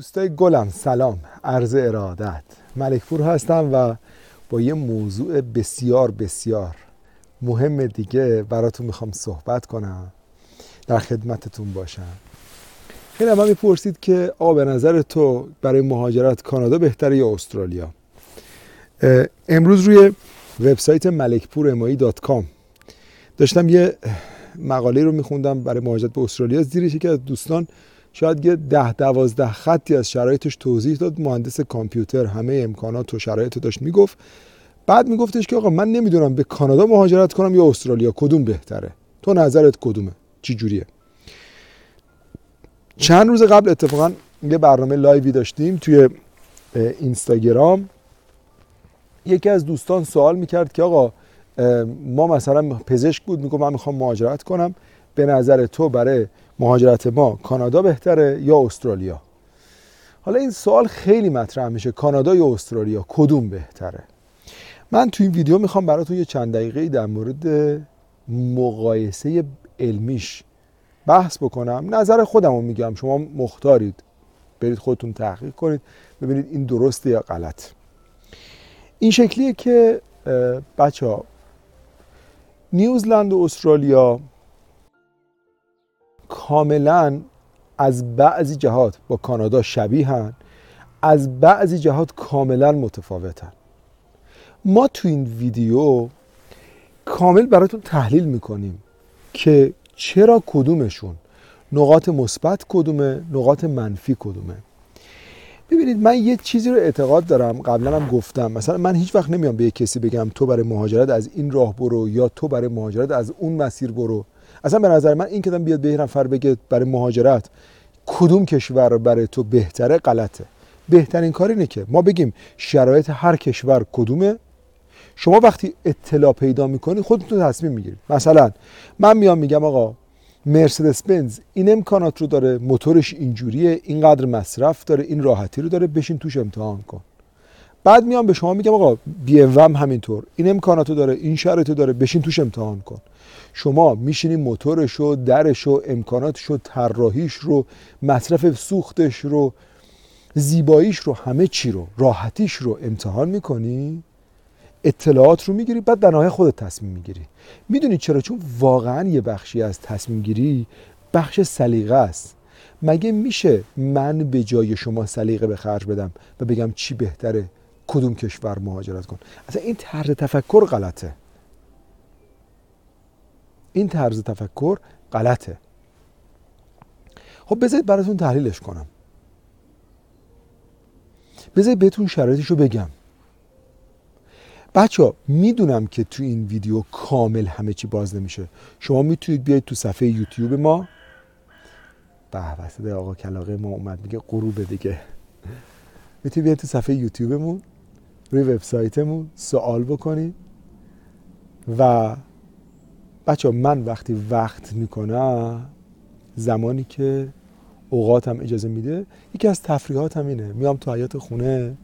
دوستای گلم سلام عرض ارادت. ملکپور هستم و با یه موضوع بسیار بسیار مهم دیگه براتون می‌خوام صحبت کنم. در خدمتتون باشم. خیلی من می‌پرسید که آقا به نظر تو برای مهاجرت کانادا بهتره یا استرالیا؟ امروز روی وبسایت ملکپور دات کام داشتم یه مقاله رو میخوندم برای مهاجرت به استرالیا زیرش که از دوستان شاید یه ده دوازده خطی از شرایطش توضیح داد. مهندس کامپیوتر همه امکانات و شرایط داشت می‌گفت. بعد میگفتش که آقا من نمی‌دونم به کانادا مهاجرت کنم یا استرالیا کدوم بهتره؟ تو نظرت کدومه؟ چی جوریه؟ چند روز قبل اتفاقا یه برنامه لایوی داشتیم توی اینستاگرام. یکی از دوستان سوال می‌کرد که آقا ما مثلا پزشک بود میگم من می‌خوام مهاجرت کنم. به نظر تو برای مهاجرت ما کانادا بهتره یا استرالیا؟ حالا این سوال خیلی مطرح میشه. کانادا یا استرالیا؟ کدوم بهتره؟ من تو این ویدیو می‌خوام براتون یه چند دقیقه در مورد مقایسه علمیش بحث بکنم. نظر خودم رو میگم. شما مختارید. برید خودتون تحقیق کنید. ببینید این درسته یا غلط. این شکلیه که بچه ها نیوزلند و استرالیا کاملا از بعضی جهات با کانادا شبیهن از بعضی جهات کاملا متفاوتن. ما تو این ویدیو کامل براتون تحلیل می‌کنیم که چرا کدومشون نقاط مثبت کدومه نقاط منفی کدومه. ببینید من یه چیزی رو اعتقاد دارم قبلا هم گفتم. مثلا من هیچ وقت نمیام به کسی بگم تو برای مهاجرت از این راه برو یا تو برای مهاجرت از اون مسیر برو. اصلا به نظر من این که بیاد به نفر بگه برای مهاجرت کدوم کشور برای تو بهتره؟ غلطه. بهترین کار اینه که ما بگیم شرایط هر کشور کدومه. شما وقتی اطلاع پیدا می‌کنی خودتون تصمیم می‌گیرید. مثلا من میام میگم آقا مرسدس بنز این امکانات رو داره موتورش اینجوریه اینقدر مصرف داره این راحتی رو داره بشین توش امتحان کن. بعد میام به شما میگم آقا بی هم همینطور. این امکاناتو داره این شرایطو داره. بشین توش امتحان کن. شما میشینی موتورش رو درش رو امکاناتش رو طراحیش رو مصرف سوختش رو زیباییش رو همه چی رو راحتیش رو امتحان می‌کنی؟ اطلاعات رو می‌گیری بعد در نهایت خودت تصمیم می‌گیری. می‌دونی چرا؟ چون واقعا یه بخشی از تصمیم گیری بخش سلیقه است. مگه میشه من به جای شما سلیقه به خرج بدم و بگم چی بهتره؟ کدوم کشور مهاجرت کن. اصلا این طرز تفکر غلطه. این طرز تفکر غلطه. خب بذارید براتون تحلیلش کنم. بذارید بهتون شرایطش رو بگم. بچه می‌دونم که تو این ویدیو کامل همه چی باز نمیشه. شما می‌تونید بیاید تو صفحه یوتیوب ما. به وسط آقا کلاقه ما اومد میگه غروب دیگه. می‌تونید بیاید تو صفحه یوتیوبمون. روی وبسایتمون سوال بکنید و بچه من وقتی وقت می‌کنم زمانی که اوقاتم اجازه میده یکی از تفریحات هم اینه. میام تو حیات خونه.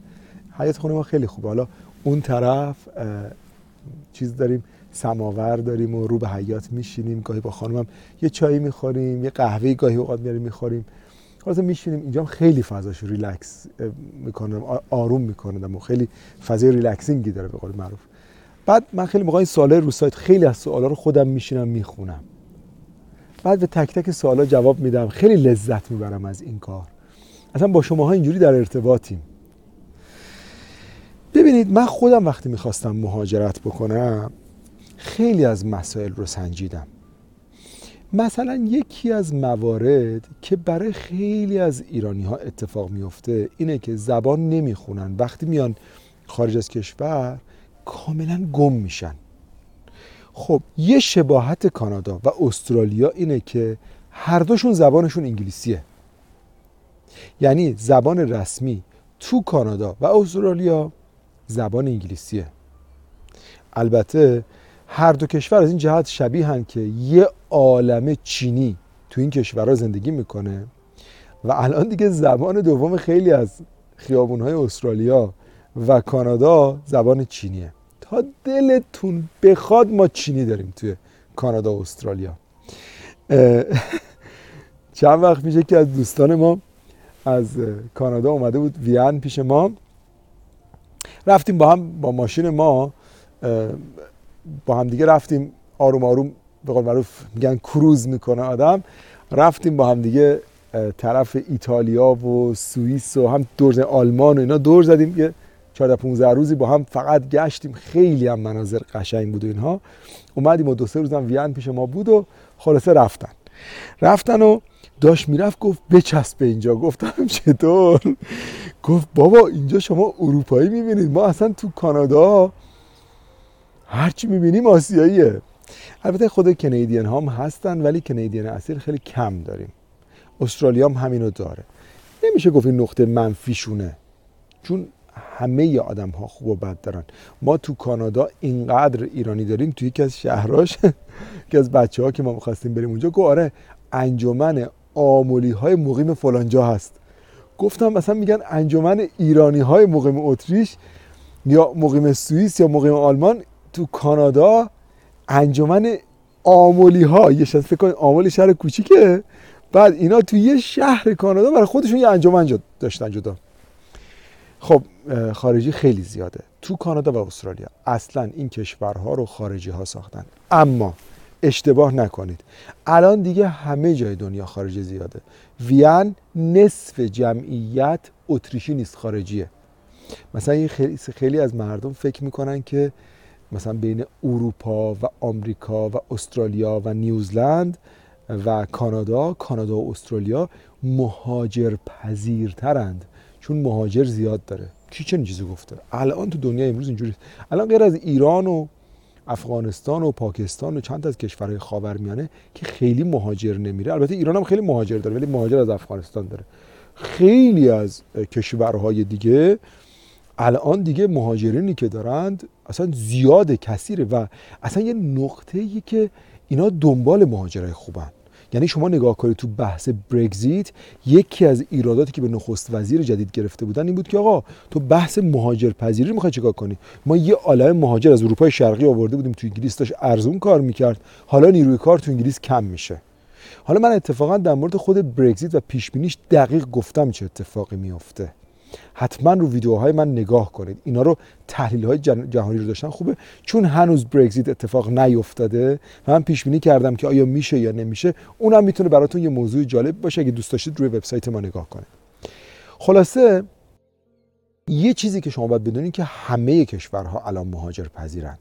حیات خونه ما خیلی خوبه. حالا اون طرف چیز داریم سماور داریم و رو به حیات میشینیم. گاهی با خانمم یه چایی می‌خوریم یه قهوه گاهی اوقات میاریم می‌خوریم. خلاص میشینیم اینجا خیلی فضاش ریلکس می‌کنم آروم می‌کنم و خیلی فضای relaxing ی داره به قول معروف. بعد من خیلی موقع این سوالای رو سایت خیلی از سوالا رو خودم میشینم می‌خونم. بعد به تک تک سوالا جواب میدم. خیلی لذت می‌برم از این کار. اصلا با شماها اینجوری در ارتباطیم. ببینید من خودم وقتی می‌خواستم مهاجرت بکنم خیلی از مسائل رو سنجیدم. مثلا یکی از موارد که برای خیلی از ایرانی ها اتفاق میفته اینه که زبان نمی‌خونن. وقتی میان خارج از کشور کاملا گم میشن. خب یه شباهت کانادا و استرالیا اینه که هر دوشون زبانشون انگلیسیه. یعنی زبان رسمی تو کانادا و استرالیا زبان انگلیسیه. البته هر دو کشور از این جهت شبیه که یه عالم چینی تو این کشورها زندگی می‌کنه. و الان دیگه زبان دوم خیلی از خیابونهای استرالیا و کانادا زبان چینیه. تا دلتون بخواد ما چینی داریم توی کانادا و استرالیا. چند وقت میشه که از دوستان ما از کانادا اومده بود وین پیش ما. رفتیم با هم با ماشین ما با هم دیگه رفتیم آروم آروم به قول معروف میگن کروز می‌کنه آدم. رفتیم با هم دیگه طرف ایتالیا و سوئیس و هم دور آلمان و اینا دور زدیم. یه 14 15 روزی با هم فقط گشتیم. خیلی هم مناظر قشنگ بود و اینها. اومدیم و دو سه روز هم وین پیش ما بود و خلاصه رفتن. رفتن و داشت می‌رفت گفت بچسب به اینجا. گفتم چطور؟ گفت بابا اینجا شما اروپایی می‌بینید. ما اصلا تو کانادا هرچی می‌بینیم آسیاییه. البته خود کنیدین هم هستن ولی کنیدین اصیل خیلی کم داریم. استرالیا هم همینو داره. نمیشه گفت این نقطه منفیشونه. چون همه آدم ها خوب و بد دارن. ما تو کانادا اینقدر ایرانی داریم توی یکی از شهراش که از بچه ها که ما می‌خواستیم بریم اونجا گفت آره انجمن آمولی های مقیم فلانجا هست. گفتم مثلا میگن انجمن ایرانی های مقیم اتریش یا مقیم سوئیس یا مقیم آلمان تو کانادا انجمن آمولی ها یه فکر کنید آمولی شهر کوچیکه. بعد اینا تو یه شهر کانادا برای خودشون یه انجمن داشتن جدا. خب خارجی خیلی زیاده. تو کانادا و استرالیا اصلا این کشورها رو خارجی ها ساختن. اما اشتباه نکنید. الان دیگه همه جای دنیا خارجی زیاده. وین نصف جمعیت اتریشی نیست خارجیه. مثلا خیلی از مردم فکر می‌کنن که مثلا بین اروپا و آمریکا و استرالیا و نیوزلند و کانادا کانادا و استرالیا مهاجر پذیرترند چون مهاجر زیاد داره. کی چه چیزی گفته؟ الان تو دنیا امروز اینجوری الان غیر از ایران و افغانستان و پاکستان و چند از کشورهای خاورمیانه که خیلی مهاجر نمیره. البته ایران هم خیلی مهاجر داره ولی مهاجر از افغانستان داره. خیلی از کشورهای دیگه الان دیگه مهاجرینی که دارند اصلا زیاد کثیره و اصلا یه نقطه ای که اینا دنبال مهاجرای خوبن. یعنی شما نگاه کنید تو بحث برگزیت یکی از ایراداتی که به نخست وزیر جدید گرفته بودن این بود که آقا تو بحث مهاجر پذیری می‌خوای چیکار کنی؟ ما یه عالم مهاجر از اروپای شرقی آورده بودیم تو انگلیس داشت ارزون کار می‌کرد. حالا نیروی کار تو انگلیس کم میشه. حالا من اتفاقا در مورد خود برگزیت و پیش بینیش دقیق گفتم چه اتفاقی میافته. حتما رو ویدیوهای من نگاه کنید. اینا رو تحلیل های جهانی رو داشتن. خوبه. چون هنوز برگزیت اتفاق نیفتاده من پیش بینی کردم که آیا میشه یا نمیشه اونم می‌تونه براتون یه موضوع جالب باشه. اگه دوست داشتید روی وبسایت ما نگاه کنید. خلاصه یه چیزی که شما باید بدونید که همه کشورها الان مهاجر پذیرن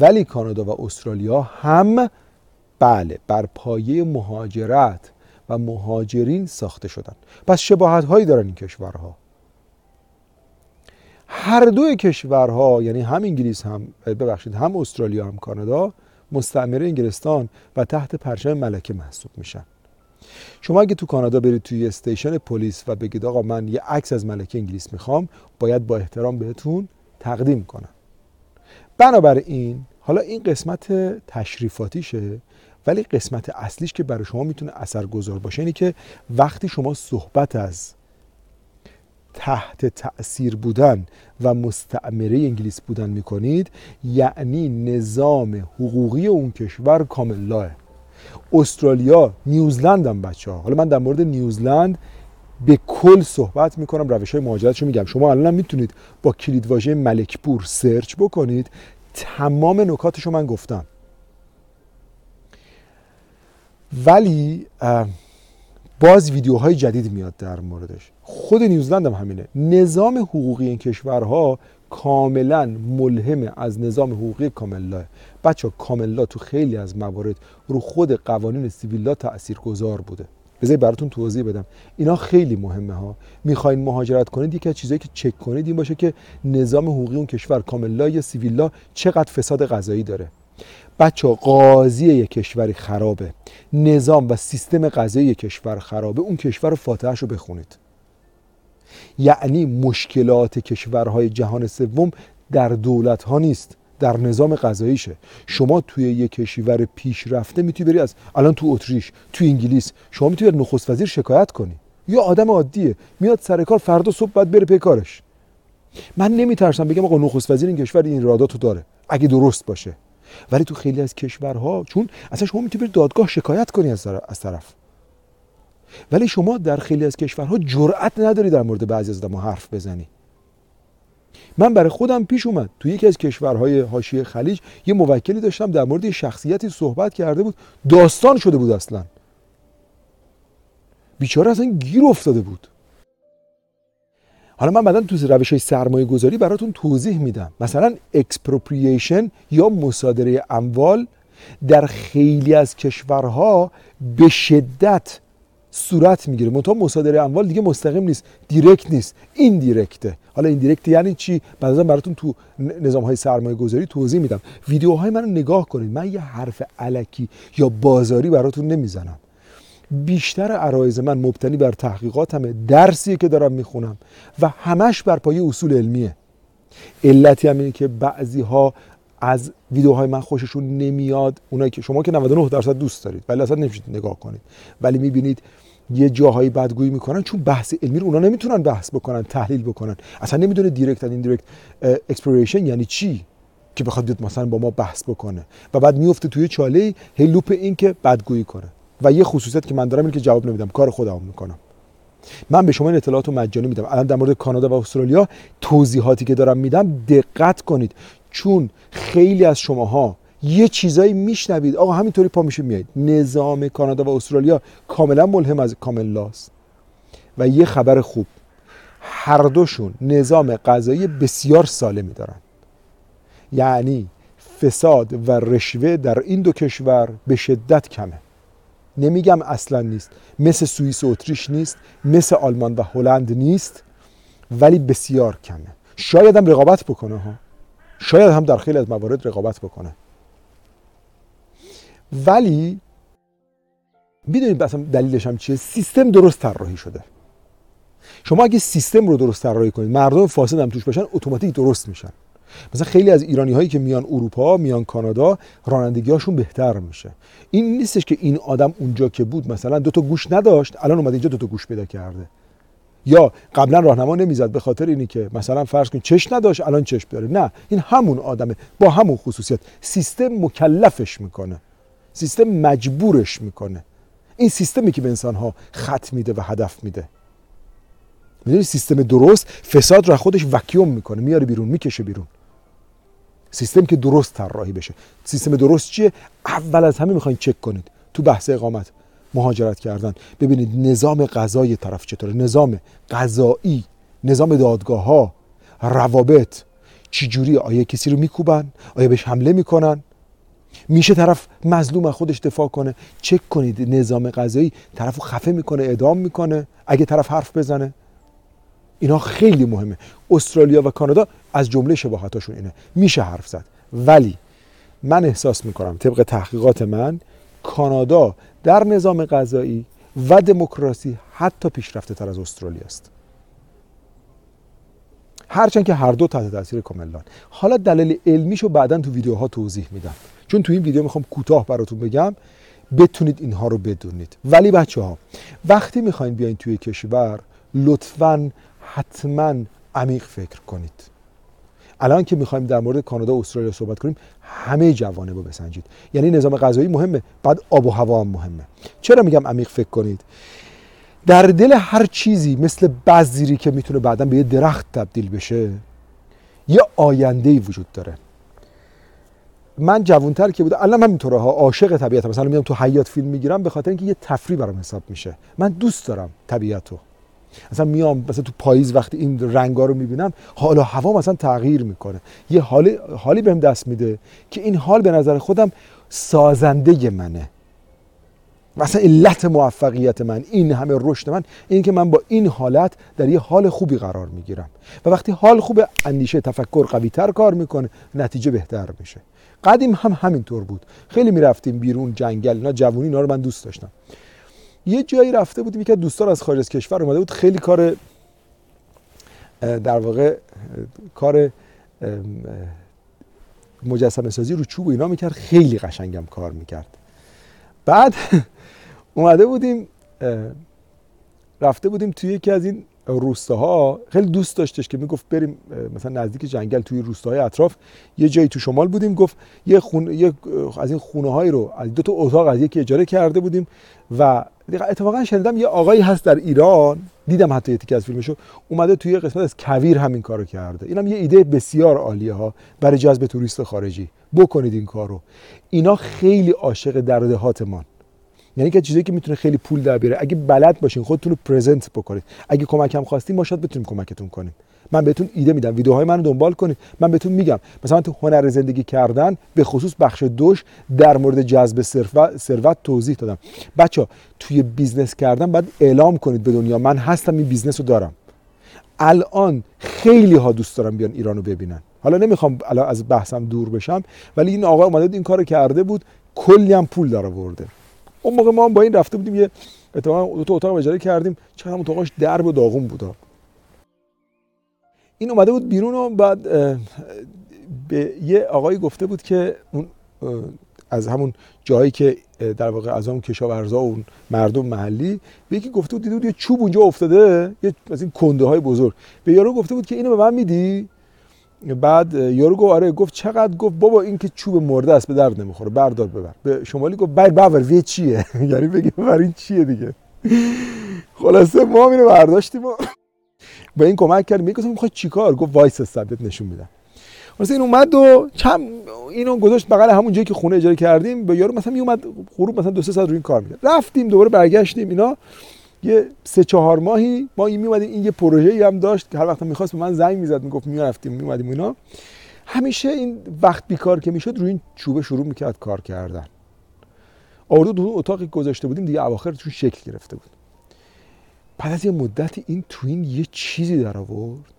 ولی کانادا و استرالیا هم بله بر پایه مهاجرت و مهاجرین ساخته شدن. پس شباهت هایی دارن این کشورها. هر دو کشورها یعنی هم انگلیس هم ببخشید هم استرالیا هم کانادا مستعمره انگلستان و تحت پرچم ملکه محسوب میشن. شما اگه تو کانادا برید توی استیشن پلیس و بگید آقا من یه عکس از ملکه انگلیس می‌خوام باید با احترام بهتون تقدیم کنم. بنابراین حالا این قسمت تشریفاتیشه ولی قسمت اصلیش که برای شما می‌تونه اثرگذار باشه اینه که وقتی شما صحبت از تحت تأثیر بودن و مستعمره انگلیس بودن می‌کنید یعنی نظام حقوقی اون کشور کامل لاه استرالیا نیوزلند هم بچه ها حالا من در مورد نیوزلند به کل صحبت می‌کنم روش های مهاجرتشو میگم. شما الان می‌تونید با کلید واژه ملکپور سرچ بکنید. تمام نکاتشو من گفتم. ولی باز ویدیوهای جدید میاد در موردش. خود نیوزلند هم همینه. نظام حقوقی این کشورها کاملا ملهم از نظام حقوقی کاملا. بچه ها کاملا تو خیلی از موارد رو خود قوانین سیویلا تأثیر گذار بوده. بذاری براتون توضیح بدم. اینا خیلی مهمه ها. می‌خواین مهاجرت کنید یکی از چیزایی که چک کنید این باشه که نظام حقوقی اون کشور کاملا یا سیویلا چقدر فساد غذایی داره. بچه قاضی یک کشوری خرابه. نظام و سیستم غذایی یک کشور خرابه. اون کشور فاتحش رو بخونید. یعنی مشکلات کشورهای جهان سوم در دولت ها نیست در نظام غذاییشه شما توی یک کشور پیشرفته می‌تونی بری از الان تو اتریش تو انگلیس شما می‌تونی نخست وزیر شکایت کنی. یا آدم عادیه میاد سر کار فردا صبح بعد بره پی کارش. من نمیترسم بگم آقا نخست وزیر این کشور این راداتو داره. اگه درست باشه. ولی تو خیلی از کشورها چون اصلا شما می‌تونی بری دادگاه شکایت کنی از طرف ولی شما در خیلی از کشورها جرأت نداری در مورد بعضی از ما حرف بزنی. من برای خودم پیش اومد. تو یکی از کشورهای حاشیه خلیج یه موکلی داشتم در مورد شخصیتی صحبت کرده بود. داستان شده بود اصلا. بیچاره اصلا گیر افتاده بود. حالا من بعدا تو روش های سرمایه گذاری براتون توضیح میدم. مثلا expropriation یا مصادره اموال در خیلی از کشورها به شدت صورت می‌گیره. منتها مصادره اموال دیگه مستقیم نیست direct نیست indirect ه حالا indirect یعنی چی؟ بعدا براتون تو نظام های سرمایه گذاری توضیح میدم. ویدیوهای منو نگاه کنید. من یه حرف الکی یا بازاری براتون نمی‌زنم. بیشتر عرایض من مبتنی بر تحقیقاتمه درسیه که دارم می‌خونم و همش بر پایه اصول علمیه. علتی هم اینه که بعضی ها از ویدیوهای من خوششون نمیاد اونایی که شما که 99 درصد دوست دارید ولی اصلا نمیشید نگاه کنید. ولی می‌بینید یه جاهایی بدگویی می‌کنن چون بحث علمی رو اونا نمی‌تونن بحث بکنن تحلیل بکنن. اصلا نمی‌دونه direct and indirect اکسپلوریشن یعنی چی؟ که بخواد بیاد مثلا با ما بحث بکنه. و بعد میفته توی چاله ی loop این که بدگویی کنه. و یه خصوصیت که من دارم اینه که جواب نمیدم. کار خودم می‌کنم. من به شما این اطلاعات رو مجانی میدم. الان در مورد کانادا و استرالیا توضیحاتی که دارم میدم دقت کنید. چون خیلی از شماها یه چیزایی میشنوید. آقا همینطوری پا میشه میایید. نظام کانادا و استرالیا کاملا ملهم از common law ست. و یه خبر خوب. هر دوشون نظام غذایی بسیار سالمی دارن. یعنی فساد و رشوه در این دو کشور به شدت کمه. نمیگم اصلا نیست. مثل سوئیس و اتریش نیست مثل آلمان و هلند نیست ولی بسیار کمه. شاید هم رقابت بکنه ها. شاید هم در خیلی از موارد رقابت بکنه. ولی می‌دونید مثلا دلیلش هم چیه؟ سیستم درست طراحی شده. شما اگه سیستم رو درست طراحی کنید مردم فاسد هم توش باشن اتوماتیک درست میشن. مثلا خیلی از ایرانی هایی که میان اروپا میان کانادا رانندگی هاشون بهتر میشه. این نیستش که این آدم اونجا که بود مثلا دو تا گوش نداشت الان اومده اینجا دو تا گوش پیدا کرده. یا قبلا راهنما نمی‌زد به خاطر اینی که مثلا فرض کن چش نداشت الان چشم داره. نه این همون آدمه. با همون خصوصیت. سیستم مکلفش می‌کنه. سیستم مجبورش می‌کنه. این سیستمی که به انسان ها خط میده و هدف میده. می‌دونی سیستم درست فساد رو خودش وکیوم می‌کنه. میاره بیرون می‌کشه بیرون. سیستم که درست طراحی بشه. سیستم درست چیه؟ اول از همه می‌خواین چک کنید. تو بحث اقامت مهاجرت کردن. ببینید نظام غذای طرف چطوره. نظام غذایی نظام دادگاه ها روابط چجوری؟ آیا کسی رو میکوبن؟ آیا بهش حمله می‌کنن؟ میشه طرف مظلوم خودش دفاع کنه؟ چک کنید. نظام غذایی طرف رو خفه می‌کنه اعدام می‌کنه. اگه طرف حرف بزنه اینا خیلی مهمه. استرالیا و کانادا از جمله شباهتاشون اینه. میشه حرف زد. ولی من احساس می‌کنم طبق تحقیقات من کانادا در نظام غذایی و دموکراسی حتی پیشرفته تر از استرالیا است. هرچند که هر دو تحت تاثیر کاملان. حالا دلیل علمیشو بعدا تو ویدیوها توضیح میدم. چون تو این ویدیو می‌خوام کوتاه براتون بگم بتونید اینها رو بدونید. ولی بچه ها وقتی می‌خواین بیاین توی کشور لطفا حتما عمیق فکر کنید. الان که می‌خوایم در مورد کانادا و استرالیا صحبت کنیم همه جوانه رو بسنجید. یعنی نظام غذایی مهمه بعد آب و هوا هم مهمه. چرا میگم عمیق فکر کنید؟ در دل هر چیزی مثل بذری که می‌تونه بعدا به یه درخت تبدیل بشه یه آینده وجود داره. من جوانتر که بودم الان من اینطوره ها عاشق طبیعت مثلا میام تو حیات فیلم می‌گیرم به خاطر اینکه یه تفریح برام حساب میشه. من دوست دارم طبیعت مثلا میام مثلا تو پاییز وقتی این رنگا رو می‌بینم حالا هوا مثلا تغییر می‌کنه. یه حالی حالی بهم دست میده که این حال به نظر خودم سازنده منه. مثلا علت موفقیت من این همه رشد من این که من با این حالت در یه حال خوبی قرار می‌گیرم. و وقتی حال خوب اندیشه تفکر قوی تر کار می‌کنه نتیجه بهتر میشه. قدیم هم همینطور بود. خیلی می‌رفتیم بیرون جنگل اینا جوونی اینا رو من دوست داشتم. یه جایی رفته بودیم که دوستان از خارج از کشور اومده بود. خیلی کار در واقع کار مجسمه سازی رو چوب اینا می‌کرد. خیلی قشنگم کار می‌کرد. بعد اومده بودیم رفته بودیم توی یکی از این روستاها خیلی دوست داشتش که می‌گفت بریم مثلا نزدیک جنگل توی روستاهای اطراف یه جایی تو شمال بودیم گفت یه خون یه از این خونه هایی رو از دو تا اتاق از یکی اجاره کرده بودیم و اتفاقا شنیدم یه آقایی هست در ایران دیدم حتی یکی از فیلمشو اومده توی قسمت از کویر همین کارو کرده. اینم یه ایده بسیار عالیه ها برای جذب توریست خارجی. بکنید این کارو. اینا خیلی عاشق در دهاتمان یعنی که چیزی که می‌تونه خیلی پول در بیاره. اگه بلد باشین خودتون رو پرزنت بکنید. اگه کمکم خواستین ما شاید بتونیم کمکتون کنیم. من بهتون ایده میدم. ویدیوهای منو دنبال کنید. من بهتون میگم مثلا تو هنر زندگی کردن به خصوص بخش دوش در مورد جذب ثروت توضیح دادم. بچه توی بیزنس کردن باید اعلام کنید به دنیا. من هستم این بیزنس رو دارم. الان خیلی ها دوست دارم بیان ایران رو ببینن. حالا نمی‌خوام الان از بحثم دور بشم ولی این آقا اومده این کار کرده بود. کلی هم پول داره ورده اون موقع ما هم با این رفته بودیم یه اتفاقا دو تا اتاق اجاره کردیم چقدر اتاقاش درب و داغون بود. این اومده بود بیرون و بعد به یه آقایی گفته بود که اون از همون جایی که در واقع از اون کشاورزا و اون مردم محلی به یکی گفته بود دیده بود یه چوب اونجا افتاده یه از این کنده های بزرگ. به یارو گفته بود که اینو به من میدی؟ بعد گفت آره گفت چقدر؟ گفت بابا این که چوب مرده است به درد نمی‌خوره بردار ببر. به شمالی گفت بر ببر وی چیه؟ یعنی بگه بر این چیه دیگه؟ خلاصه ما اینو برداشتیم و به این کمک کردیم می‌گفتم می‌خوای چیکار؟ گفت وایس استبدت نشون میدم. واسه این اومد و چم اینو گذاشت بغل همون جایی که خونه اجاره کردیم. به یارو مثلا میومد غروب مثلا دو سه ساعت روی این کار می‌کرد. رفتیم دوباره برگشتیم اینا. یه سه چهار ماهی ما این میومدیم این یه پروژه‌ای هم داشت که هر وقت می‌خواست به من زنگ می‌زد می‌گفت می‌رفتیم میومدیم اینا. همیشه این وقت بیکار که می‌شد روی این چوبه شروع می‌کرد کار کردن. آورده دو اتاقی گذاشته بودیم دیگه اواخر توش شکل گرفته بود. بعد از یه مدت این تو این یه چیزی در آورد.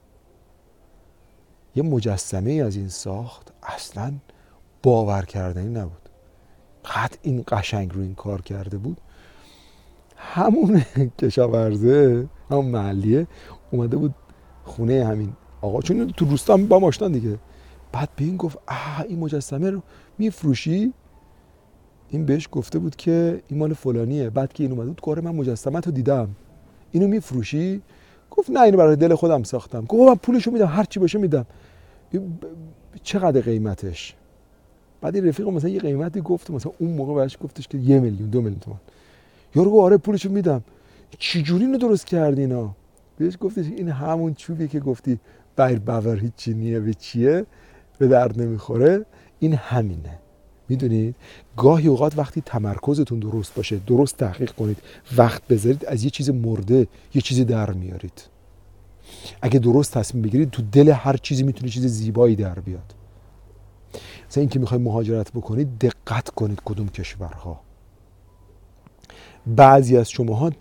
یه مجسمه از این ساخت اصلا باور کردنی نبود. قد این قشنگ رو این کار کرده بود. همون کشاورزه همون محلیه اومده بود خونه همین آقا. چون تو روستا با ماشتان دیگه. بعد به این گفت آه این مجسمه رو میفروشی؟ این بهش گفته بود که این مال فلانیه. بعد که این اومده بود کار من مجسمه رو دیدم. اینو میفروشی؟ گفت نه اینو برای دل خودم ساختم. گفت من پولشو میدم هر چی باشه میدم. چقدر قیمتش؟ بعد این رفیق مثلا یه قیمتی گفت مثلا اون موقع بهش گفتش که یه میلیون دو میلیون تومان. یارو آره پولشو میدم. چی جوری اینو درست کردی اینا؟ بهش گفتش این همون چوبی که گفتی بیر باور هیچی نیه به چیه؟ به درد نمی‌خوره. این همینه. می‌دونید؟ گاهی اوقات وقتی تمرکزتون درست باشه درست تحقیق کنید وقت بذارید از یه چیز مرده یه چیزی در میارید. اگه درست تصمیم بگیرید تو دل هر چیزی می‌تونه چیز زیبایی در بیاد. مثلا اینکه می‌خوای مهاجرت بکنید دقت کنید کدوم کشورها. بعضی از شماها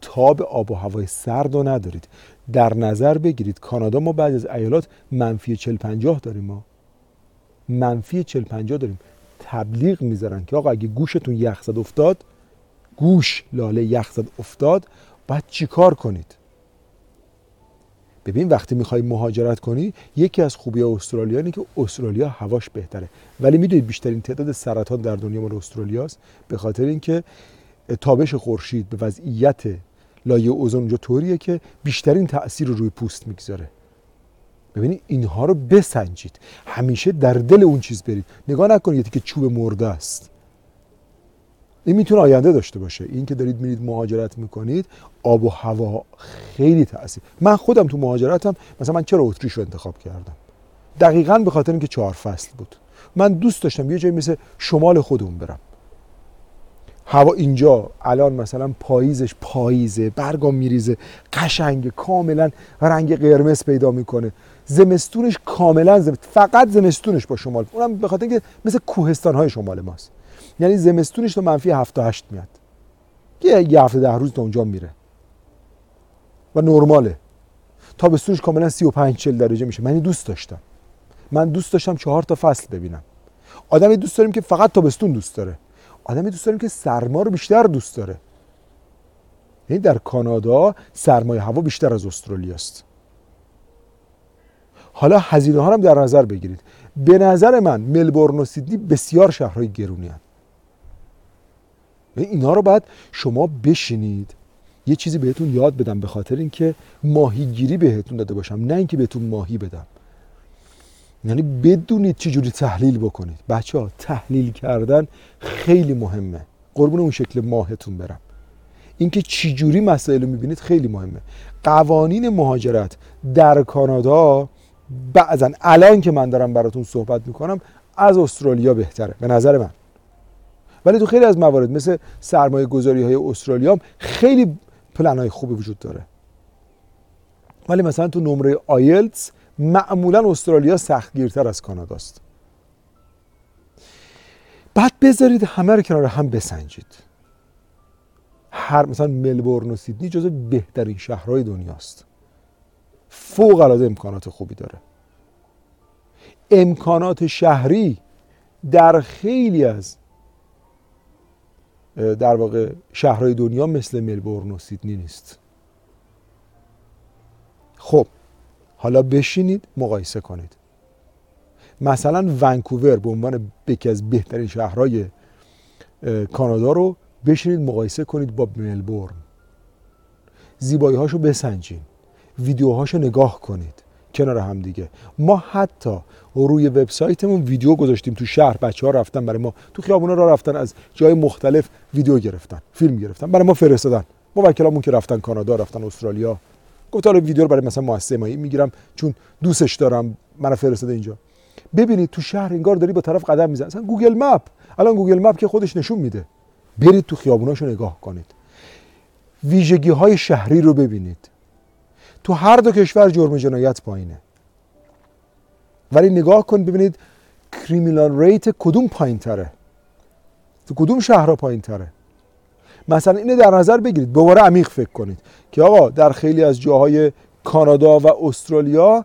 تاب آب و هوای سرد رو ندارید. در نظر بگیرید کانادا ما بعضی از ایالات منفی 40 50 داریم ما. منفی 40 50 داریم. تبلیغ می‌ذارن که آقا اگه گوشتون یخ افتاد گوش لاله یخ افتاد باید چیکار کنید؟ ببین وقتی می‌خوای مهاجرت کنی یکی از خوبی استرالیا اینه که استرالیا هواش بهتره. ولی می‌دونید بیشترین تعداد سرطان در دنیا مال استرالیاست به خاطر اینکه تابش خورشید به وضعیت لایه اوزون اونجا طوریه که بیشترین تاثیر رو روی پوست می‌گذاره. ببینید اینها رو بسنجید. همیشه در دل اون چیز برید. نگاه نکنید که چوب مرده است. این می‌تونه آینده داشته باشه. این که دارید میرید مهاجرت می‌کنید آب و هوا خیلی تاثیر من خودم تو مهاجرتم مثلا من چرا اتریش رو انتخاب کردم؟ دقیقا به خاطر اینکه چهار فصل بود. من دوست داشتم یه جایی مثل شمال خودمون برم. هوا اینجا الان مثلا پاییزش پاییزه برگام میریزه قشنگ کاملا رنگ قرمز پیدا می‌کنه. زمستونش کاملا زمست... فقط زمستونش با شمال. اونم به خاطر اینکه مثل کوهستان های شمال ماست. یعنی زمستونش تو منفی 7 8 میاد. یه یه هفته ده روز تا اونجا میره. و نرماله. تابستونش کاملا 35 40 درجه میشه. من دوست داشتم. من دوست داشتم چهار تا فصل ببینم. آدمی دوست داریم که فقط تابستون دوست داره. آدمی دوست داریم که سرما رو بیشتر دوست داره. یعنی در کانادا سرمایه هوا بیشتر از استرالیا است. حالا هزینه ها هم در نظر بگیرید. به نظر من ملبورن و سیدنی بسیار شهرهای گرونی هست اینا رو باید شما بشینید. یه چیزی بهتون یاد بدم به خاطر اینکه ماهیگیری بهتون داده باشم. نه اینکه بهتون ماهی بدم. یعنی بدونید چجوری تحلیل بکنید. بچه ها تحلیل کردن خیلی مهمه. قربون اون شکل ماهتون برم. اینکه چجوری مسائل رو می‌بینید خیلی مهمه. قوانین مهاجرت در کانادا بعضا الان که من دارم براتون صحبت می‌کنم از استرالیا بهتره به نظر من. ولی تو خیلی از موارد مثل سرمایه گذاری های استرالیا خیلی پلن های خوبی وجود داره. ولی مثلا تو نمره آیلتس معمولا استرالیا سختگیرتر از کاناداست بعد بذارید همه رو کنار هم بسنجید. هر مثلا ملبورن و سیدنی جزو بهترین شهرهای دنیاست فوق العاده امکانات خوبی داره. امکانات شهری در خیلی از در واقع شهرهای دنیا مثل ملبورن و سیدنی نیست. خب حالا بشینید مقایسه کنید. مثلا ونکوور به عنوان یکی از بهترین شهرهای کانادا رو بشینید مقایسه کنید با ملبورن. زیبایی هاشو بسنجین. ویدیوهاشو نگاه کنید. کنار هم دیگه ما حتی روی وبسایتمون ویدیو گذاشتیم تو شهر. بچه ها رفتن برای ما تو خیابونا را رفتن از جای مختلف ویدیو گرفتن فیلم گرفتن برای ما فرستادن. موکلامون که رفتن کانادا رفتن استرالیا. گفت حالا ویدیو رو برای مثلا مؤسسه مایی می‌گیرم چون دوستش دارم من فرستاده اینجا. ببینید تو شهر انگار داری با طرف قدم می‌زنی. مثلا Google Map. الان Google Map که خودش نشون میده. برید تو خیابوناشو نگاه کنید. ویژگی های شهری رو ببینید. تو هر دو کشور جرم جنایت پایینه. ولی نگاه کن ببینید کریمینال ریت کدوم پایین تره تو کدوم شهرها پایین تره مثلا اینو در نظر بگیرید. دوباره عمیق فکر کنید که آقا در خیلی از جاهای کانادا و استرالیا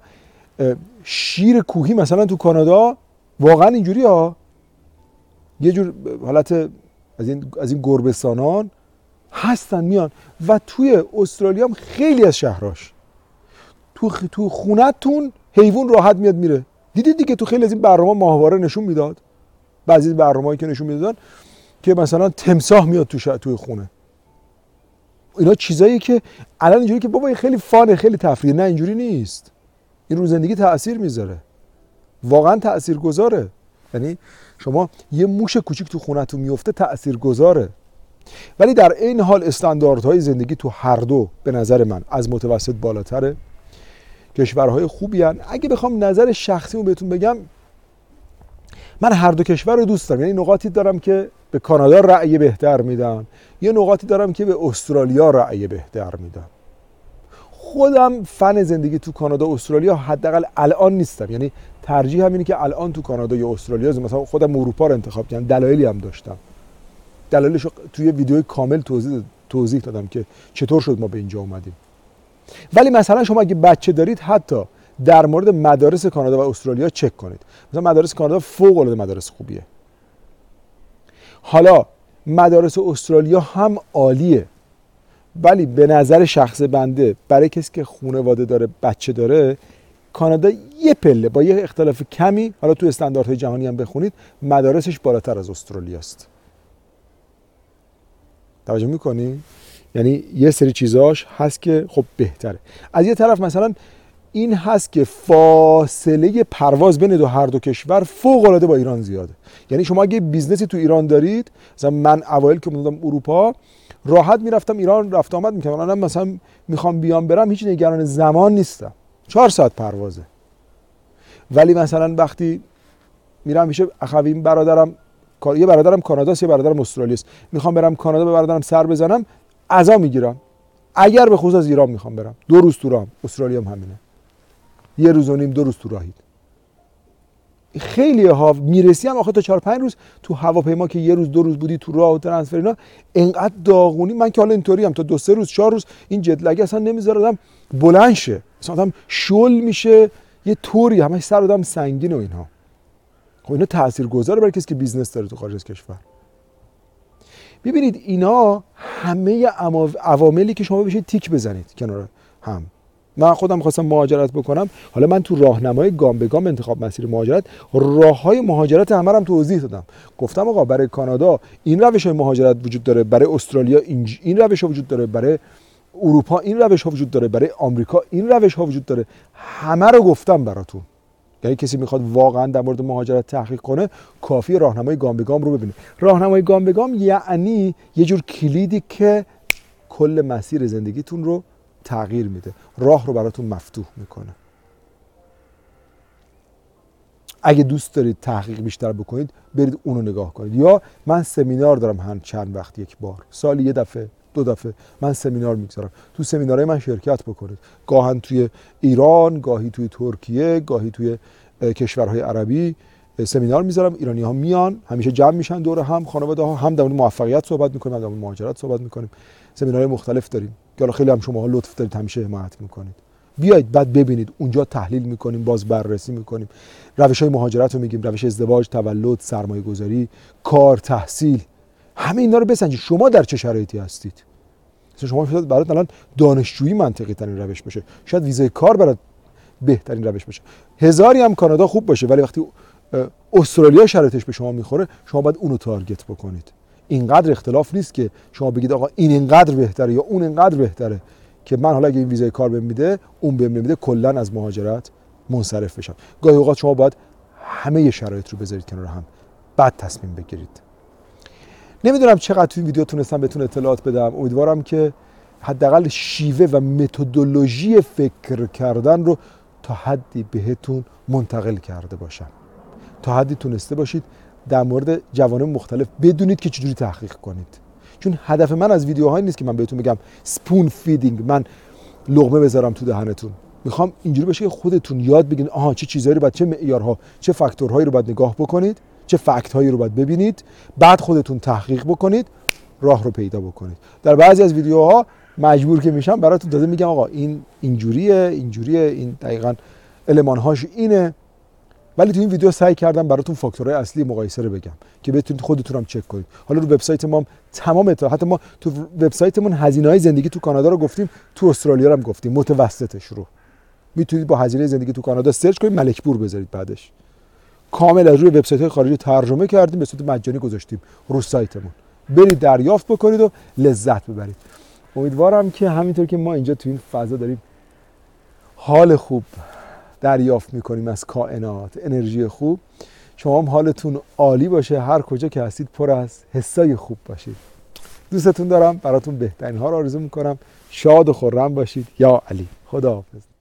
شیر کوهی مثلا تو کانادا واقعا اینجوری ها. یه جور حالت از این از این گربستانان هستن میان و توی استرالیا هم خیلی از شهراش. تو تو خونتون حیوان راحت میاد میره. دیدید دیگه تو خیلی از این برنامه ماهواره نشون می‌داد؟ بعضی برنامه‌ای که نشون می‌دادن که مثلا تمساح میاد تو توی خونه. اینا چیزایی که الان اینجوری که بابا خیلی فانه خیلی تفریح نه اینجوری نیست. این رو زندگی تاثیر می‌ذاره. واقعا تاثیر گذاره یعنی شما یه موش کوچیک تو خونتون میفته تاثیر گذاره ولی در این حال استانداردهای زندگی تو هر دو به نظر من از متوسط بالاتره. کشورهای خوبی هن. اگه بخوام نظر شخصی رو بهتون بگم من هر دو کشور رو دوست دارم. یعنی نقاطی دارم که به کانادا رأی بهتر میدم یه نقاطی دارم که به استرالیا رأی بهتر میدم خودم فن زندگی تو کانادا استرالیا حداقل الان نیستم. یعنی ترجیح همینه که الان تو کانادا یا استرالیا مثلا خودم اروپا رو انتخاب کردم. دلایلی هم داشتم. دلایلش توی ویدیو کامل توضیح توضیح دادم که چطور شد ما به اینجا اومدیم. ولی مثلا شما اگه بچه دارید حتی در مورد مدارس کانادا و استرالیا چک کنید. مثلا مدارس کانادا فوق العاده مدارس خوبیه. حالا مدارس استرالیا هم عالیه ولی به نظر شخص بنده برای کسی که خانواده داره بچه داره کانادا یه پله با یه اختلاف کمی حالا تو استانداردهای جهانی هم بخونید مدارسش بالاتر از استرالیا است. توجه می‌کنی؟ یعنی یه سری چیزاش هست که خب بهتره. از یه طرف مثلا این هست که فاصله پرواز بین دو هر دو کشور فوق العاده با ایران زیاده. یعنی شما اگه business ی تو ایران دارید مثلا من اوایل که اومدم اروپا راحت می‌رفتم ایران رفت آمد می‌کردم. الان مثلا می‌خوام بیام برم هیچ نگران زمان نیستم. چهار ساعت پروازه. ولی مثلا وقتی میرم میشه اخویم برادرم یه برادرم کاناداست یه برادرم استرالیاست. می‌خوام برم کانادا به برادرم سر بزنم عزا می‌گیرم. اگر به خصوص از ایران می‌خوام برم. دو روز تو استرالیا هم همینه. یه روز و نیم دو روز تو راهید. خیلی ها می‌رسی هم آخه تا چهار پنج روز تو هواپیما که یه روز دو روز بودی تو راه و ترنسفر اینا انقدر داغونی. من که حالا اینطوری هم تا دو سه روز چهار روز این جت اصلا نمی‌ذاره. آدم بلند شه. مثلا آدم شل میشه. یه طوری همش سر آدم سنگین و اینها. خب اینا تاثیرگذاره برای کسی که business داره تو خارج از کشور. ببینید اینا همه عواملی که شما بشینید تیک بزنید کنار هم. من خودم خواستم مهاجرت بکنم. حالا من تو راهنمای گام به گام انتخاب مسیر مهاجرت راه های مهاجرت همه هم توضیح دادم. گفتم آقا برای کانادا این روش های مهاجرت وجود داره برای استرالیا این, روش ها وجود داره برای اروپا این روش ها وجود داره برای آمریکا این روش ها وجود داره. همه رو گفتم براتون. یعنی کسی می‌خواد واقعا در مورد مهاجرت تحقیق کنه کافی راهنمای گام به گام رو ببینه. راهنمای گام به گام یعنی یه جور کلیدی که کل مسیر زندگیتون رو تغییر میده. راه رو براتون مفتوح می‌کنه اگه دوست دارید تحقیق بیشتر بکنید برید اونو نگاه کنید. یا من سمینار دارم هر چند وقت یک بار. سالی یه دفعه دو دفعه من سمینار می‌گذارم. تو سمینارهای من شرکت بکنید. گاهن توی ایران گاهی توی ترکیه گاهی توی کشورهای عربی سمینار می‌ذارم. ایرانی ها میان همیشه جمع میشن دور هم. خانواده ها هم در موفقیت صحبت می‌کنیم هم در مهاجرت صحبت می‌کنیم. سمینارهای مختلف داریم. که خیلی هم شما لطف دارید همیشه حمایت می‌کنید. بیایید بعد ببینید. اونجا تحلیل می‌کنیم باز بررسی می‌کنیم. روش های مهاجرت رو میگیم روش ازدواج تولد سرمایه گذاری کار تحصیل. همه اینا رو بسنجید. شما در چه شرایطی هستید؟ شما شاید برات الان دانشجویی منطقی ترین روش باشه. شاید ویزای کار برات بهترین روش باشه. هزاری هم کانادا خوب باشه ولی وقتی استرالیا شرایطش به شما می‌خوره شما باید اونو تارگت بکنید. اینقدر اختلاف نیست که شما بگید آقا این اینقدر بهتره یا اون اینقدر بهتره که من حالا اگه این ویزای کار بهم میده اون بهم نمیده کلا از مهاجرت منصرف بشم. گاهی اوقات شما باید همه شرایط رو بذارید کنار هم. بعد تصمیم بگیرید. نمی‌دونم چقدر تو این ویدیو تونستم بهتون اطلاعات بدم. امیدوارم که حداقل شیوه و متدولوژی فکر کردن رو تا حدی بهتون منتقل کرده باشم. تا حدی تونسته باشید در مورد جوانب مختلف بدونید که چجوری تحقیق کنید. چون هدف من از ویدیوها این نیست که من بهتون بگم spoon feeding من لغمه بذارم تو دهنتون. می‌خوام اینجوری بشه که خودتون یاد بگیرید آها چه چیزهایی رو باید چه معیارها چه فاکتورهایی رو باید نگاه بکنید چه فکت هایی رو باید ببینید بعد خودتون تحقیق بکنید راه رو پیدا بکنید. در بعضی از ویدیوها مجبور که میشم براتون داده میگم آقا این اینجوریه اینجوریه این دقیقا المانهاش اینه. ولی تو این ویدیو سعی کردم براتون فاکتورهای اصلی مقایسه رو بگم که بتونید خودتون هم چک کنید. حالا رو وبسایت ما تمام اطلاعات حتی ما تو وبسایتمون هزینه های زندگی تو کانادا رو گفتیم تو استرالیا هم گفتیم. متوسطش رو. می‌تونید با هزینه زندگی تو کانادا سرچ کنید ملکپور بذارید بعدش. کامل از روی وبسایت های خارجی ترجمه کردیم به صورت مجانی گذاشتیم رو سایتمون. برید دریافت بکنید و لذت ببرید. امیدوارم که همینطور که ما اینجا تو این فضا داریم حال خوب دریافت می‌کنیم از کائنات. انرژی خوب. شما هم حالتون عالی باشه. هر کجا که هستید پر از حسای خوب باشید. دوستتون دارم. براتون بهترین ها رو آرزو می‌کنم. شاد و خورم باشید. یا علی. خدا حافظ